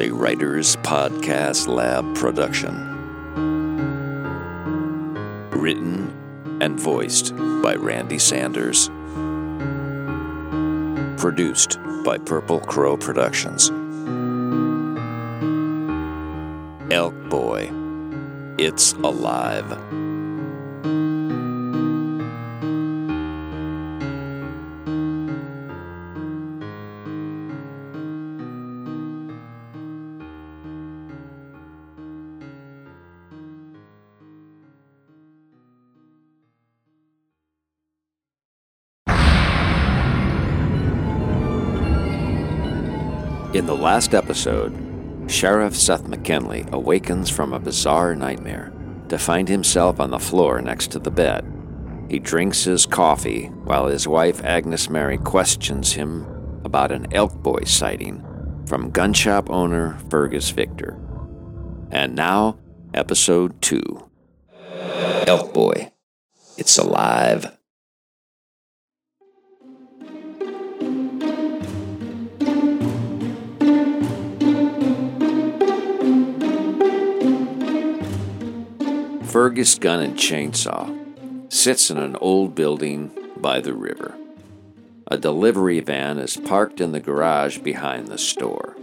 a Writers Podcast Lab production. Written and voiced by Randy Sanders. Produced by Purple Crow Productions. Elk Boy. It's alive. Last episode, Sheriff Seth McKinley awakens from a bizarre nightmare to find himself on the floor next to the bed. He drinks his coffee while his wife Agnes Mary questions him about an elk boy sighting from gun shop owner Fergus Victor. And now, episode 2 Elk Boy. It's alive. Fergus Gun and Chainsaw sits in an old building by the river. A delivery van is parked in the garage behind the store.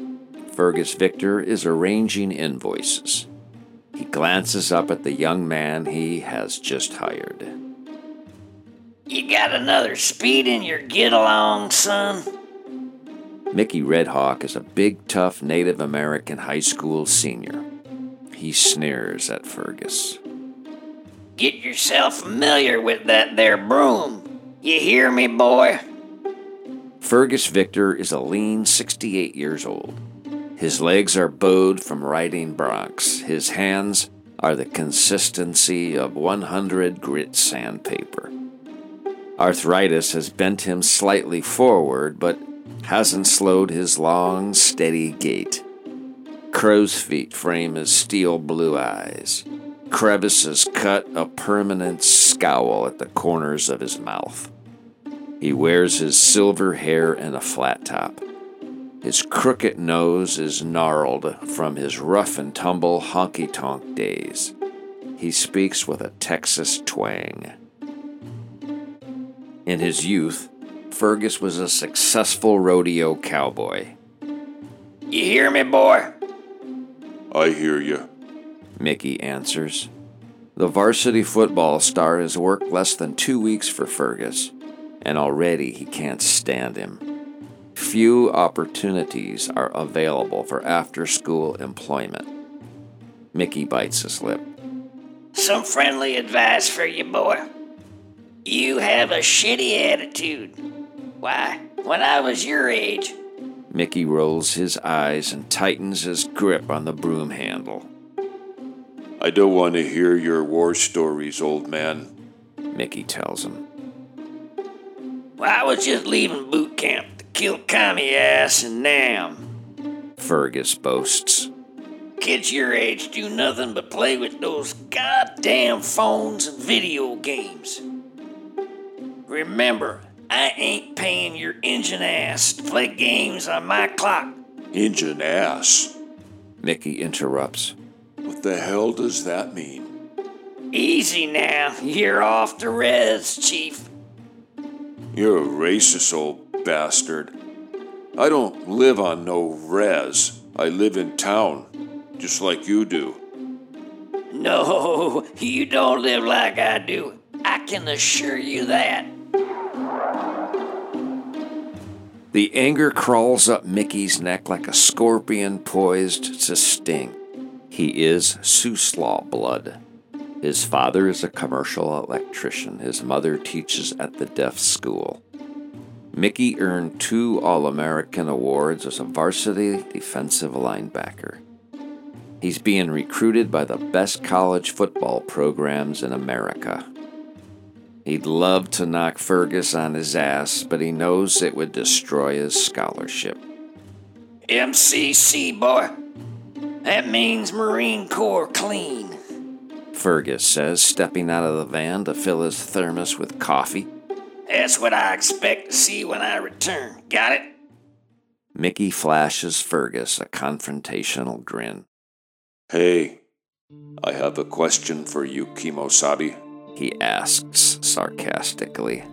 Fergus Victor is arranging invoices. He glances up at the young man he has just hired. You got another speed in your get along, son? Mickey Redhawk is a big, tough Native American high school senior. He sneers at Fergus. Get yourself familiar with that there broom. You hear me, boy? Fergus Victor is a lean 68 years old. His legs are bowed from riding broncs. His hands are the consistency of 100 grit sandpaper. Arthritis has bent him slightly forward, but hasn't slowed his long, steady gait. Crow's feet frame his steel blue eyes. Crevices cut a permanent scowl at the corners of his mouth. He wears his silver hair in a flat top. His crooked nose is gnarled from his rough and tumble honky tonk days. He speaks with a Texas twang. In his youth, Fergus was a successful rodeo cowboy. You hear me, boy? I hear you. Mickey answers. The varsity football star has worked less than two weeks for Fergus, and already he can't stand him. Few opportunities are available for after school employment. Mickey bites his lip. Some friendly advice for you, boy. You have a shitty attitude. Why, when I was your age, Mickey rolls his eyes and tightens his grip on the broom handle. I don't want to hear your war stories, old man. Mickey tells him. well, I was just leaving boot camp to kill commie ass and Nam. Fergus boasts. Kids your age do nothing but play with those goddamn phones and video games. Remember, I ain't paying your engine ass to play games on my clock. Engine ass. Mickey interrupts. What the hell does that mean? Easy now, you're off the res, Chief. You're a racist old bastard. I don't live on no res. I live in town, just like you do. No, you don't live like I do. I can assure you that. The anger crawls up Mickey's neck like a scorpion poised to sting. He is Siuslaw blood. His father is a commercial electrician. His mother teaches at the deaf school. Mickey earned two All American awards as a varsity defensive linebacker. He's being recruited by the best college football programs in America. He'd love to knock Fergus on his ass, but he knows it would destroy his scholarship. MCC, boy. That means Marine Corps clean. Fergus says, stepping out of the van to fill his thermos with coffee. That's what I expect to see when I return. Got it? Mickey flashes Fergus a confrontational grin. Hey, I have a question for you, Kimosabi. He asks sarcastically.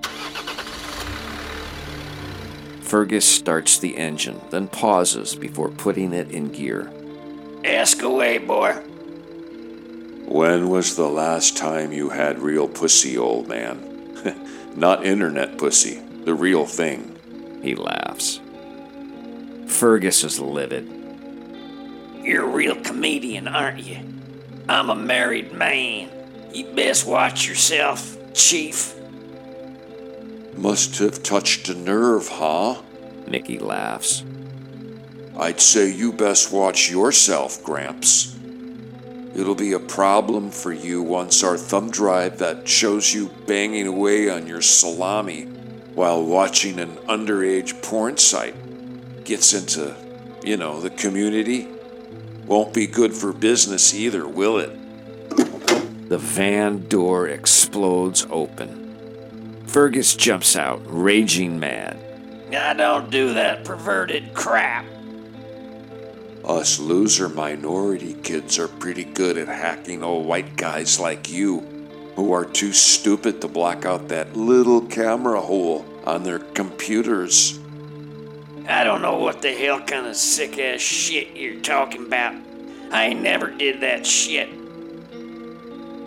Fergus starts the engine, then pauses before putting it in gear. Ask away, boy. When was the last time you had real pussy, old man? Not internet pussy, the real thing. He laughs. Fergus is livid. You're a real comedian, aren't you? I'm a married man. You best watch yourself, Chief. Must have touched a nerve, huh? Mickey laughs. I'd say you best watch yourself, Gramps. It'll be a problem for you once our thumb drive that shows you banging away on your salami while watching an underage porn site gets into, you know, the community. Won't be good for business either, will it? The van door explodes open. Fergus jumps out, raging mad. I don't do that perverted crap. Us loser minority kids are pretty good at hacking old white guys like you, who are too stupid to block out that little camera hole on their computers. I don't know what the hell kind of sick ass shit you're talking about. I never did that shit.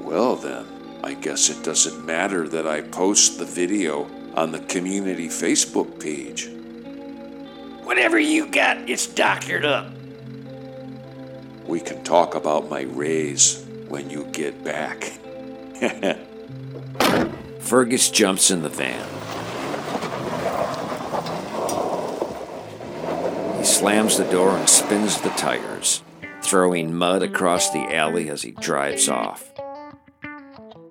Well, then, I guess it doesn't matter that I post the video on the community Facebook page. Whatever you got, it's doctored up. We can talk about my raise when you get back. Fergus jumps in the van. He slams the door and spins the tires, throwing mud across the alley as he drives off.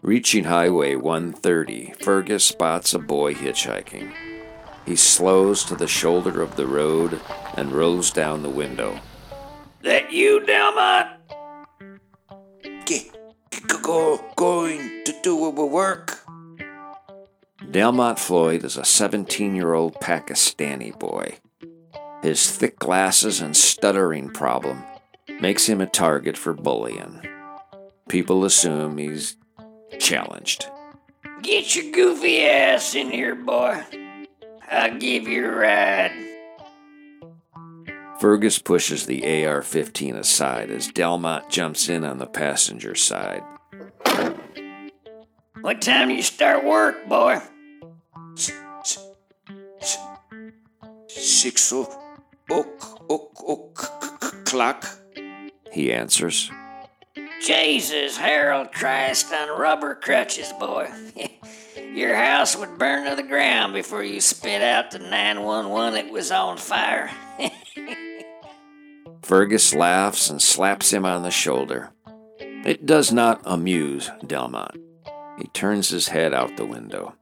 Reaching Highway 130, Fergus spots a boy hitchhiking. He slows to the shoulder of the road and rolls down the window. That you, Delmont? G- go, going to do a work. Delmont Floyd is a 17 year old Pakistani boy. His thick glasses and stuttering problem makes him a target for bullying. People assume he's challenged. Get your goofy ass in here, boy. I'll give you a ride. Fergus pushes the AR 15 aside as Delmont jumps in on the passenger side. What time do you start work, boy? Six o- o- o- o'clock. He answers. Jesus, Harold Christ on rubber crutches, boy. Your house would burn to the ground before you spit out the 911 that was on fire. Fergus laughs and slaps him on the shoulder. It does not amuse Delmont. He turns his head out the window.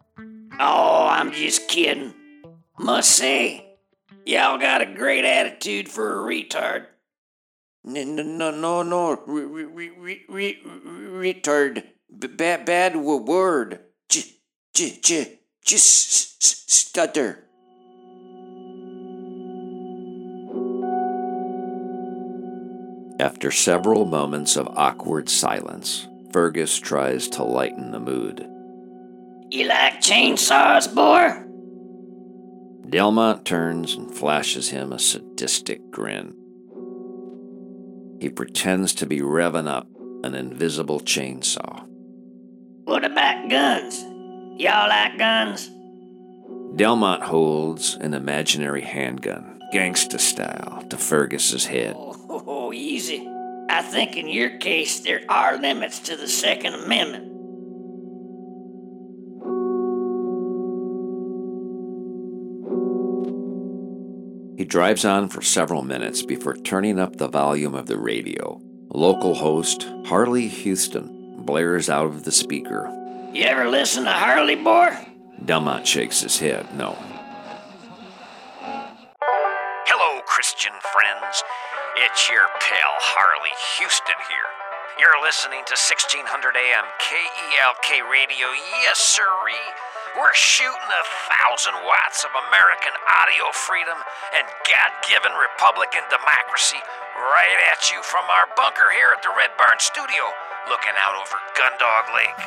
oh, I'm just kidding. Must say, y'all got a great attitude for a retard. No, no, no, no, re- retard. Bad, bad word. J, j, j, just stutter. After several moments of awkward silence, Fergus tries to lighten the mood. You like chainsaws, boy? Delmont turns and flashes him a sadistic grin. He pretends to be revving up an invisible chainsaw. What about guns? Y'all like guns? Delmont holds an imaginary handgun, gangsta style, to Fergus's head. Easy. I think in your case there are limits to the Second Amendment. He drives on for several minutes before turning up the volume of the radio. Local host Harley Houston blares out of the speaker. You ever listen to Harley, boy? Delmont shakes his head. No. It's your pal Harley Houston here. You're listening to 1600 AM KELK Radio, yes, sirree. We're shooting a thousand watts of American audio freedom and God given Republican democracy right at you from our bunker here at the Red Barn Studio, looking out over Gundog Lake.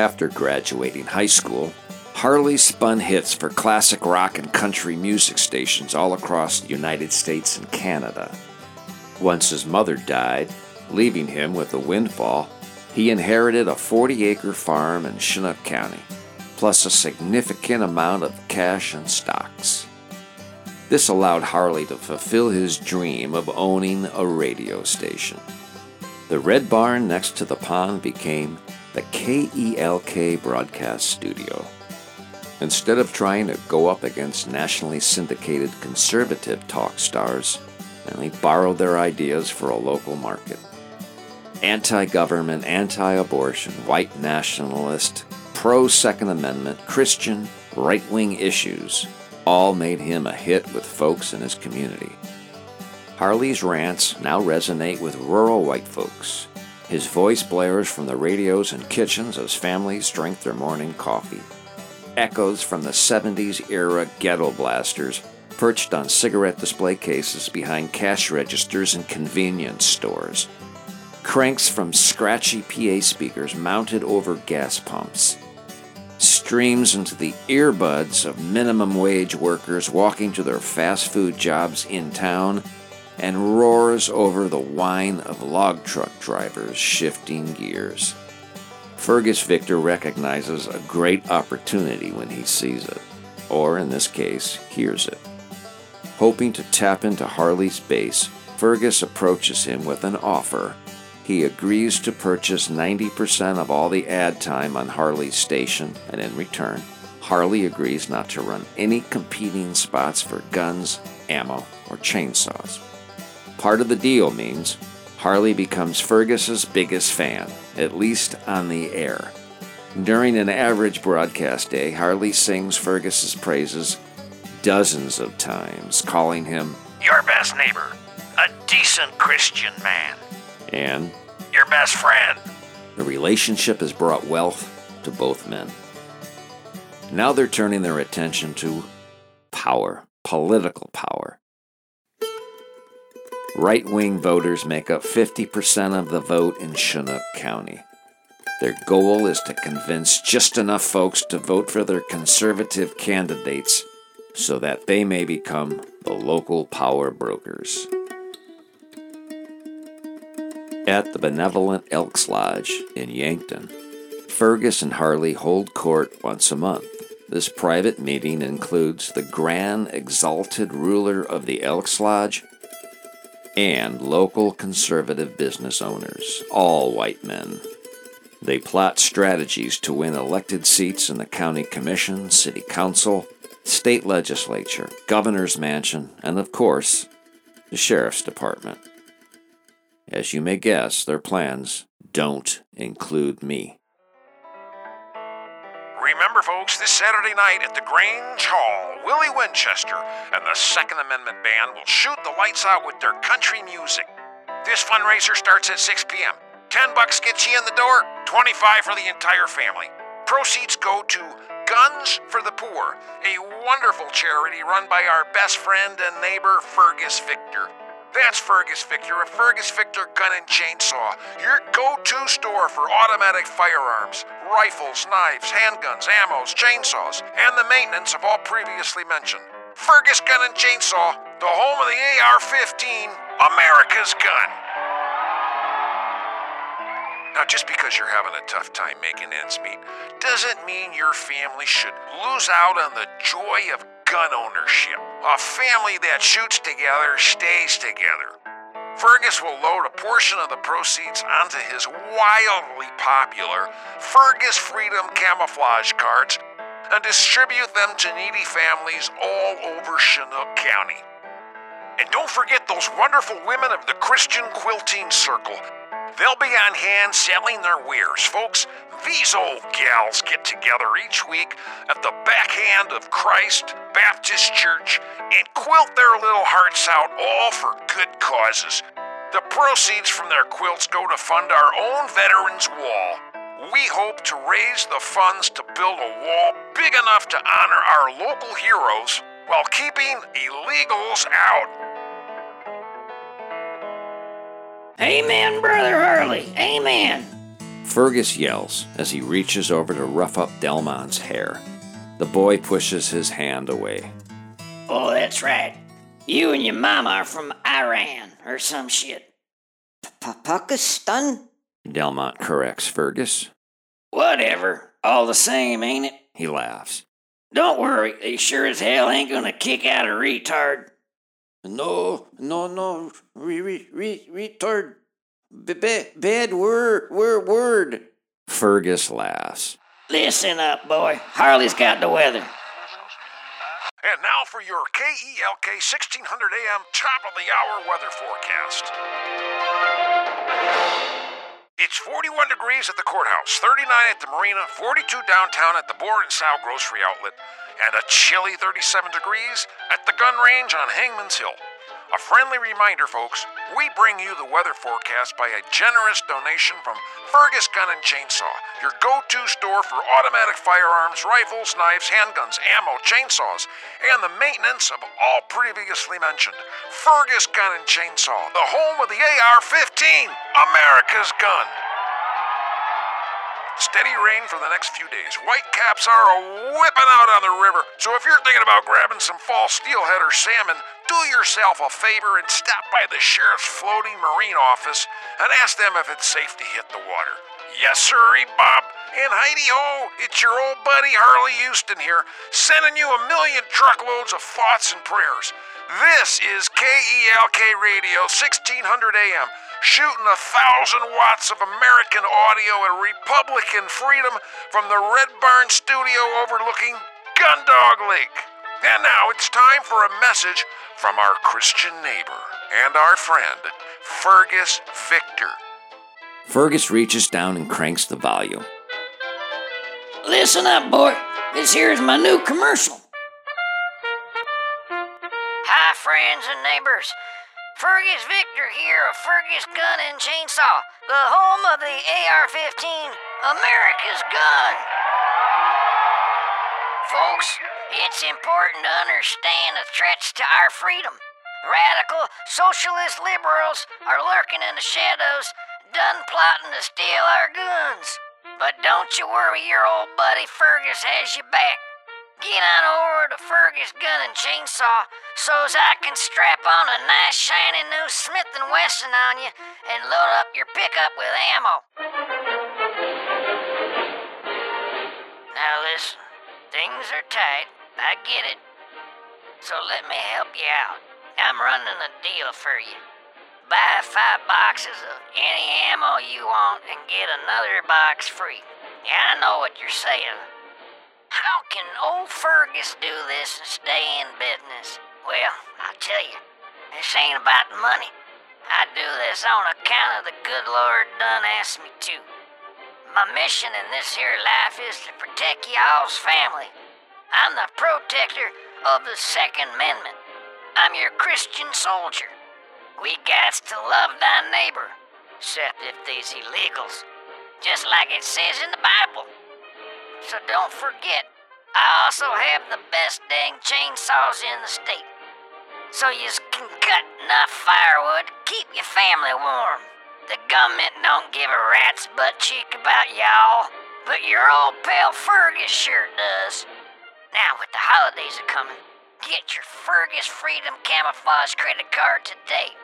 After graduating high school, Harley spun hits for classic rock and country music stations all across the United States and Canada. Once his mother died, leaving him with a windfall, he inherited a 40 acre farm in Chinook County, plus a significant amount of cash and stocks. This allowed Harley to fulfill his dream of owning a radio station. The Red Barn next to the pond became the KELK broadcast studio. Instead of trying to go up against nationally syndicated conservative talk stars, and he borrowed their ideas for a local market. Anti government, anti abortion, white nationalist, pro Second Amendment, Christian, right wing issues all made him a hit with folks in his community. Harley's rants now resonate with rural white folks. His voice blares from the radios and kitchens as families drink their morning coffee. Echoes from the 70s era ghetto blasters perched on cigarette display cases behind cash registers in convenience stores. Cranks from scratchy PA speakers mounted over gas pumps. Streams into the earbuds of minimum wage workers walking to their fast food jobs in town and roars over the whine of log truck drivers shifting gears. Fergus Victor recognizes a great opportunity when he sees it, or in this case, hears it. Hoping to tap into Harley's base, Fergus approaches him with an offer. He agrees to purchase 90% of all the ad time on Harley's station, and in return, Harley agrees not to run any competing spots for guns, ammo, or chainsaws. Part of the deal means Harley becomes Fergus's biggest fan, at least on the air. During an average broadcast day, Harley sings Fergus's praises dozens of times, calling him Your best neighbor, a decent Christian man, and your best friend. the relationship has brought wealth to both men. Now they're turning their attention to power, political power. Right wing voters make up 50% of the vote in Chinook County. Their goal is to convince just enough folks to vote for their conservative candidates so that they may become the local power brokers. At the benevolent Elks Lodge in Yankton, Fergus and Harley hold court once a month. This private meeting includes the grand exalted ruler of the Elks Lodge and local conservative business owners, all white men. They plot strategies to win elected seats in the county commission, city council, state legislature, governor's mansion, and of course, the sheriff's department. As you may guess, their plans don't include me. Remember, folks, this Saturday night at the Grange Hall, Willie Winchester and the Second Amendment Band will shoot the lights out with their country music. This fundraiser starts at 6 p.m. 10 bucks gets you in the door, 25 for the entire family. Proceeds go to Guns for the Poor, a wonderful charity run by our best friend and neighbor, Fergus Victor. That's Fergus Victor of Fergus Victor Gun and Chainsaw, your go to store for automatic firearms, rifles, knives, handguns, ammos, chainsaws, and the maintenance of all previously mentioned. Fergus Gun and Chainsaw, the home of the AR 15, America's gun. Now, just because you're having a tough time making ends meet doesn't mean your family should lose out on the joy of gun ownership. A family that shoots together stays together. Fergus will load a portion of the proceeds onto his wildly popular Fergus Freedom camouflage cards and distribute them to needy families all over Chinook County. And don't forget those wonderful women of the Christian Quilting Circle. They'll be on hand selling their wares, folks. These old gals get together each week at the backhand of Christ Baptist Church and quilt their little hearts out, all for good causes. The proceeds from their quilts go to fund our own Veterans Wall. we hope to raise the funds to build a wall big enough to honor our local heroes while keeping illegals out. Amen, Brother Harley. Amen. Fergus yells as he reaches over to rough up Delmont's hair. The boy pushes his hand away. Oh, that's right. You and your mama are from Iran or some shit. Pakistan? Delmont corrects Fergus. Whatever. All the same, ain't it? He laughs. Don't worry, they sure as hell ain't gonna kick out a retard. No, no, no. Re, re, re, retard. B- ba- bad word, word, word. Fergus laughs. Listen up, boy. Harley's got the weather. And now for your KELK 1600 AM top of the hour weather forecast. It's 41 degrees at the courthouse, 39 at the marina, 42 downtown at the Board and Sow Grocery Outlet, and a chilly 37 degrees at the gun range on Hangman's Hill. A friendly reminder, folks, we bring you the weather forecast by a generous donation from Fergus Gun and Chainsaw, your go to store for automatic firearms, rifles, knives, handguns, ammo, chainsaws, and the maintenance of all previously mentioned. Fergus Gun and Chainsaw, the home of the AR 15, America's gun. Steady rain for the next few days. White caps are a whipping out on the river, so if you're thinking about grabbing some fall steelhead or salmon, do yourself a favor and stop by the sheriff's floating marine office and ask them if it's safe to hit the water. Yes, sirree, Bob. And Heidi Ho, it's your old buddy Harley Houston here, sending you a million truckloads of thoughts and prayers. This is KELK Radio 1600 AM, shooting a thousand watts of American audio and Republican freedom from the Red Barn studio overlooking Gundog Lake. And now it's time for a message from our Christian neighbor and our friend, Fergus Victor. Fergus reaches down and cranks the volume. Listen up, boy. This here's my new commercial. Hi, friends and neighbors. Fergus Victor here of Fergus Gun and Chainsaw, the home of the AR 15, America's gun. Folks, it's important to understand the threats to our freedom. Radical socialist liberals are lurking in the shadows, done plotting to steal our guns. But don't you worry, your old buddy Fergus has you back. Get on over to Fergus Gun and Chainsaw so's I can strap on a nice shiny new Smith & Wesson on you and load up your pickup with ammo. Now listen, things are tight. I get it. So let me help you out. I'm running a deal for you. Buy five boxes of any ammo you want and get another box free. Yeah, I know what you're saying. How can old Fergus do this and stay in business? Well, I'll tell you, this ain't about money. I do this on account of the good Lord done asked me to. My mission in this here life is to protect y'all's family. I'm the protector of the Second Amendment. I'm your Christian soldier. We gots to love thy neighbor, except if they's illegals, just like it says in the Bible. So don't forget, I also have the best dang chainsaws in the state. So you can cut enough firewood to keep your family warm. The government don't give a rat's butt cheek about y'all, but your old pal Fergus sure does. Now, with the holidays are coming, get your Fergus Freedom Camouflage credit card today.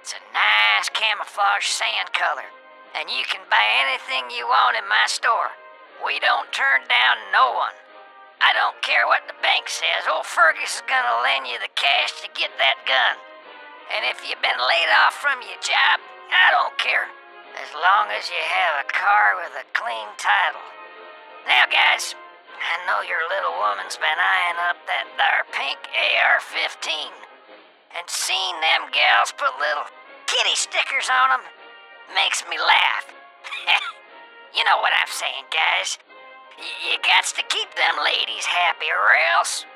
It's a nice camouflage sand color, and you can buy anything you want in my store. We don't turn down no one. I don't care what the bank says, old Fergus is gonna lend you the cash to get that gun. And if you've been laid off from your job, I don't care. As long as you have a car with a clean title. Now, guys, I know your little woman's been eyeing up that there pink AR 15. And seeing them gals put little kitty stickers on them makes me laugh. you know what I'm saying, guys. Y- you got to keep them ladies happy, or else.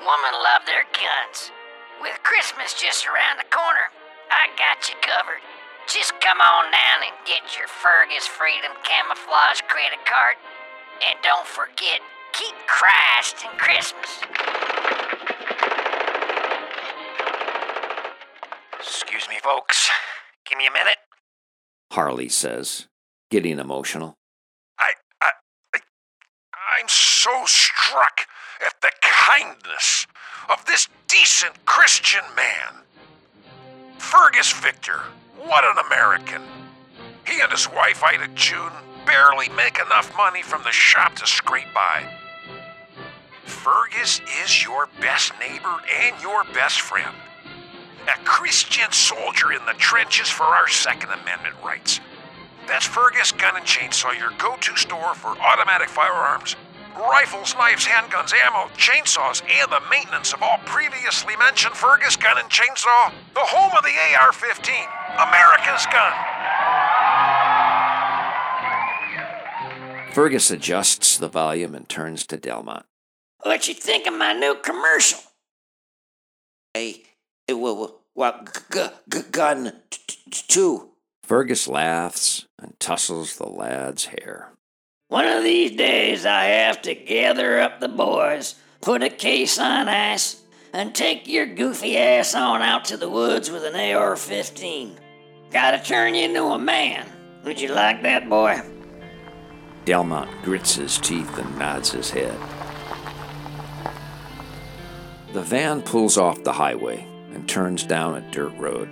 Women love their guns. With Christmas just around the corner, I got you covered. Just come on down and get your Fergus Freedom camouflage credit card. And don't forget, keep Christ in Christmas. Excuse me, folks. Give me a minute. Harley says, getting emotional. I, I, I, I'm so struck at the kindness of this decent Christian man. Fergus Victor, what an American. He and his wife, Ida June, barely make enough money from the shop to scrape by. Fergus is your best neighbor and your best friend. A Christian soldier in the trenches for our Second Amendment rights. That's Fergus Gun and Chainsaw, your go to store for automatic firearms, rifles, knives, handguns, ammo, chainsaws, and the maintenance of all previously mentioned Fergus Gun and Chainsaw, the home of the AR 15, America's gun. Fergus adjusts the volume and turns to Delmont. What you think of my new commercial? Hey, it will what g- g- gun t- t- two. Fergus laughs and tussles the lad's hair. One of these days I have to gather up the boys, put a case on ice, and take your goofy ass on out to the woods with an AR 15. Gotta turn you into a man. Would you like that, boy? Delmont grits his teeth and nods his head. The van pulls off the highway and turns down a dirt road.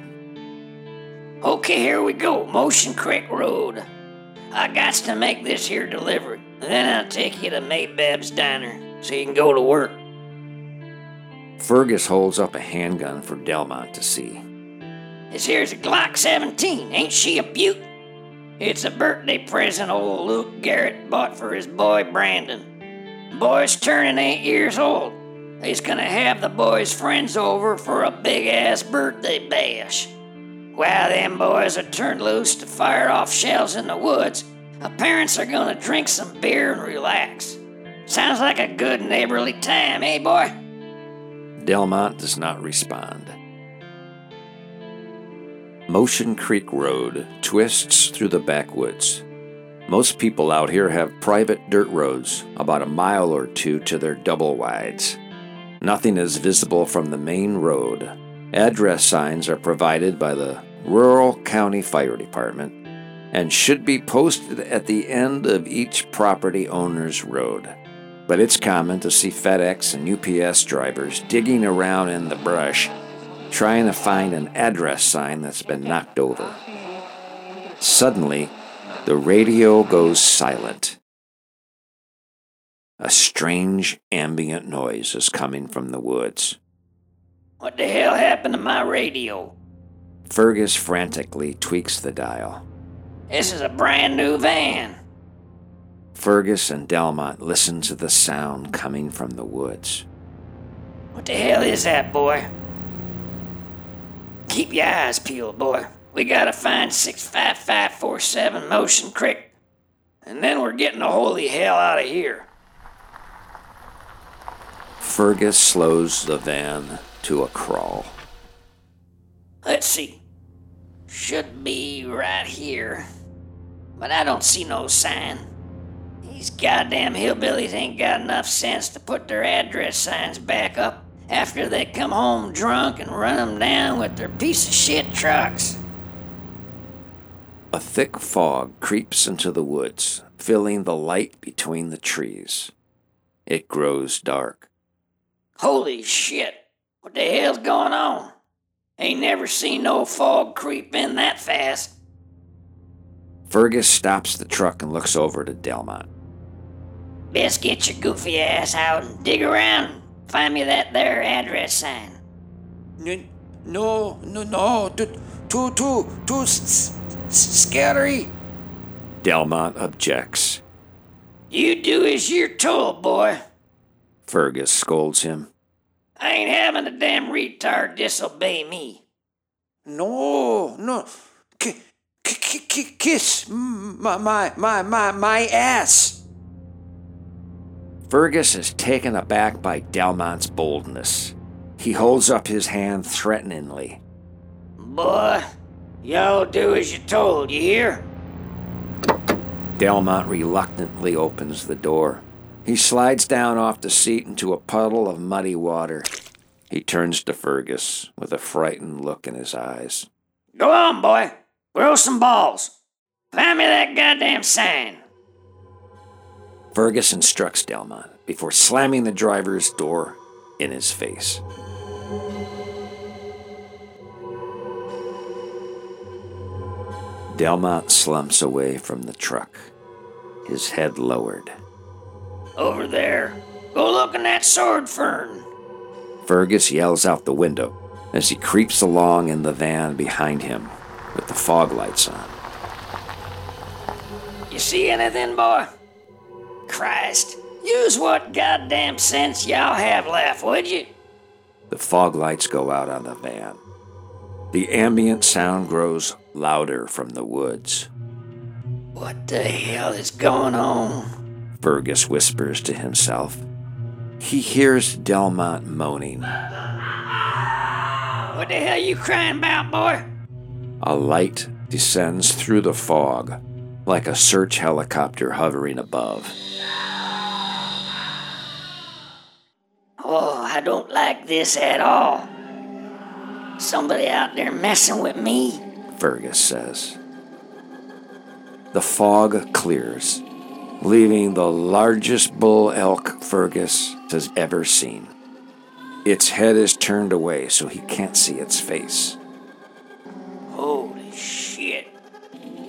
Okay, here we go. Motion Creek Road. I got to make this here delivery. Then I'll take you to Maybab's Diner so you can go to work. Fergus holds up a handgun for Delmont to see. This here's a Glock 17. Ain't she a beaut? It's a birthday present old Luke Garrett bought for his boy Brandon. Boy's turning eight years old. He's gonna have the boy's friends over for a big ass birthday bash. While them boys are turned loose to fire off shells in the woods, the parents are gonna drink some beer and relax. Sounds like a good neighborly time, eh, boy? Delmont does not respond. Motion Creek Road twists through the backwoods. Most people out here have private dirt roads about a mile or two to their double wides. Nothing is visible from the main road. Address signs are provided by the Rural County Fire Department and should be posted at the end of each property owner's road. But it's common to see FedEx and UPS drivers digging around in the brush trying to find an address sign that's been knocked over. Suddenly, the radio goes silent. A strange ambient noise is coming from the woods. What the hell happened to my radio? Fergus frantically tweaks the dial. This is a brand new van. Fergus and Delmont listen to the sound coming from the woods. What the hell is that, boy? Keep your eyes peeled, boy. We gotta find 65547 Motion Creek. And then we're getting the holy hell out of here. Fergus slows the van to a crawl. Let's see. Should be right here. But I don't see no sign. These goddamn hillbillies ain't got enough sense to put their address signs back up after they come home drunk and run 'em down with their piece of shit trucks. A thick fog creeps into the woods, filling the light between the trees. It grows dark. Holy shit! What the hell's going on? Ain't never seen no fog creep in that fast. Fergus stops the truck and looks over to Delmont. Best get your goofy ass out and dig around and find me that there address sign. N- No, no, no. Too, too, too, too s- s- scary. Delmont objects. You do as you're told, boy. Fergus scolds him. I ain't having a damn retard disobey me. No, no. K- k- k- k- kiss my, my, my, my, my ass. Fergus is taken aback by Delmont's boldness. He holds up his hand threateningly. Boy, Y'all do as you're told, you hear? Delmont reluctantly opens the door. He slides down off the seat into a puddle of muddy water. He turns to Fergus with a frightened look in his eyes. Go on, boy. Grow some balls. Find me that goddamn sign. Fergus instructs Delmont before slamming the driver's door in his face. Delmont slumps away from the truck, his head lowered. Over there. Go look in that sword fern. Fergus yells out the window as he creeps along in the van behind him with the fog lights on. You see anything, boy? Christ, use what goddamn sense y'all have left, would you? The fog lights go out on the van. The ambient sound grows louder from the woods. What the hell is going on? Fergus whispers to himself. He hears Delmont moaning. What the hell are you crying about, boy? A light descends through the fog like a search helicopter hovering above. Oh, I don't like this at all. Somebody out there messing with me. Fergus says. The fog clears, leaving the largest bull elk Fergus has ever seen. Its head is turned away so he can't see its face. Holy shit.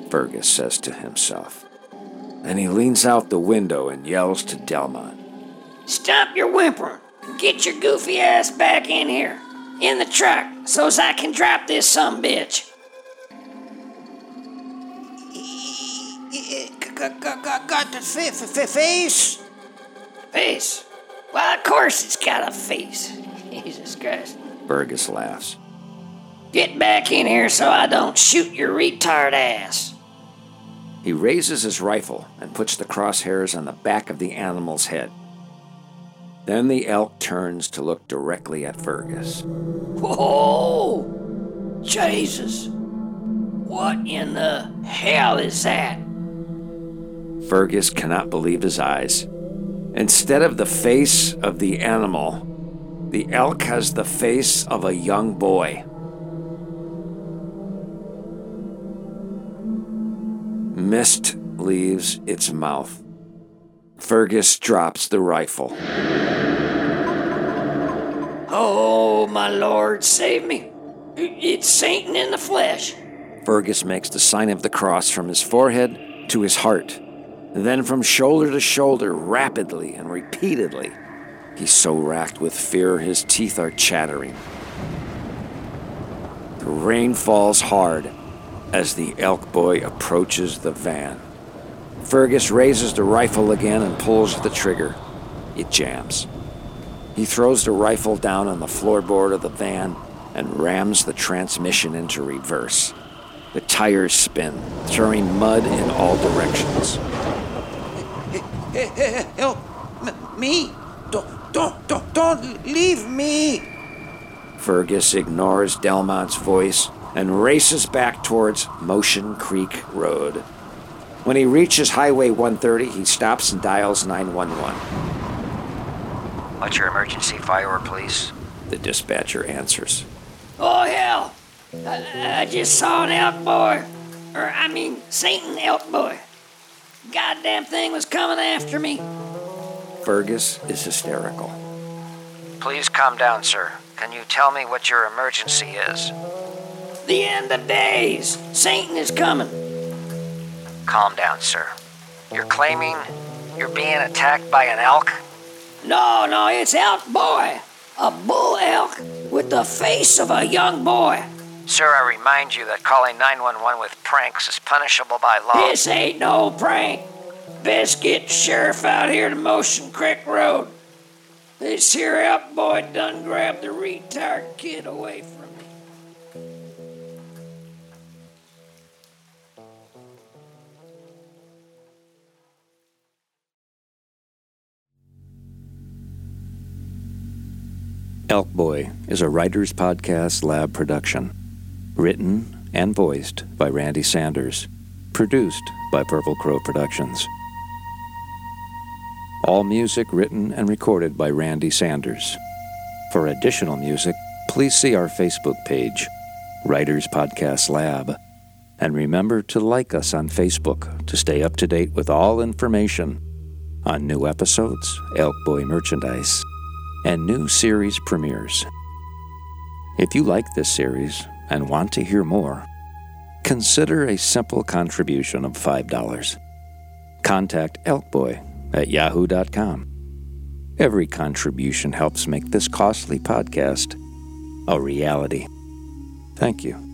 Fergus says to himself. Then he leans out the window and yells to Delmont. Stop your whimpering. Get your goofy ass back in here. In the truck, so's I can drop this some bitch. Got the face. Face? Well, of course it's got a face. Jesus Christ. Fergus laughs. Get back in here so I don't shoot your retard ass. He raises his rifle and puts the crosshairs on the back of the animal's head. Then the elk turns to look directly at Fergus. Whoa! Jesus! What in the hell is that? Fergus cannot believe his eyes. Instead of the face of the animal, the elk has the face of a young boy. Mist leaves its mouth. Fergus drops the rifle. Oh, my lord, save me. It's Satan in the flesh. Fergus makes the sign of the cross from his forehead to his heart, then from shoulder to shoulder, rapidly and repeatedly. He's so racked with fear his teeth are chattering. The rain falls hard as the elk boy approaches the van. Fergus raises the rifle again and pulls the trigger. It jams. He throws the rifle down on the floorboard of the van and rams the transmission into reverse. The tires spin, throwing mud in all directions. Help me. Don't, don't, don't, don't leave me. Fergus ignores Delmont's voice and races back towards Motion Creek Road. When he reaches Highway 130, he stops and dials 911. What's your emergency fire, or police? The dispatcher answers. Oh, hell. I, I just saw an elk boy. Or, I mean, Satan elk boy. Goddamn thing was coming after me. Fergus is hysterical. Please calm down, sir. Can you tell me what your emergency is? The end of days. Satan is coming. Calm down, sir. You're claiming you're being attacked by an elk? No, no, it's elk boy. A bull elk with the face of a young boy. Sir, I remind you that calling 911 with pranks is punishable by law. This ain't no prank. Best get the sheriff out here to Motion Creek Road. This here elk boy done grabbed the retired kid away from me. Elk Boy is a writer's podcast lab production. Written and voiced by Randy Sanders. Produced by Purple Crow Productions. All music written and recorded by Randy Sanders. For additional music, please see our Facebook page, Writers Podcast Lab. And remember to like us on Facebook to stay up to date with all information on new episodes, Elk Boy merchandise, and new series premieres. If you like this series and want to hear more, consider a simple contribution of $5. Contact Elkboy at yahoo.com. Every contribution helps make this costly podcast a reality. Thank you.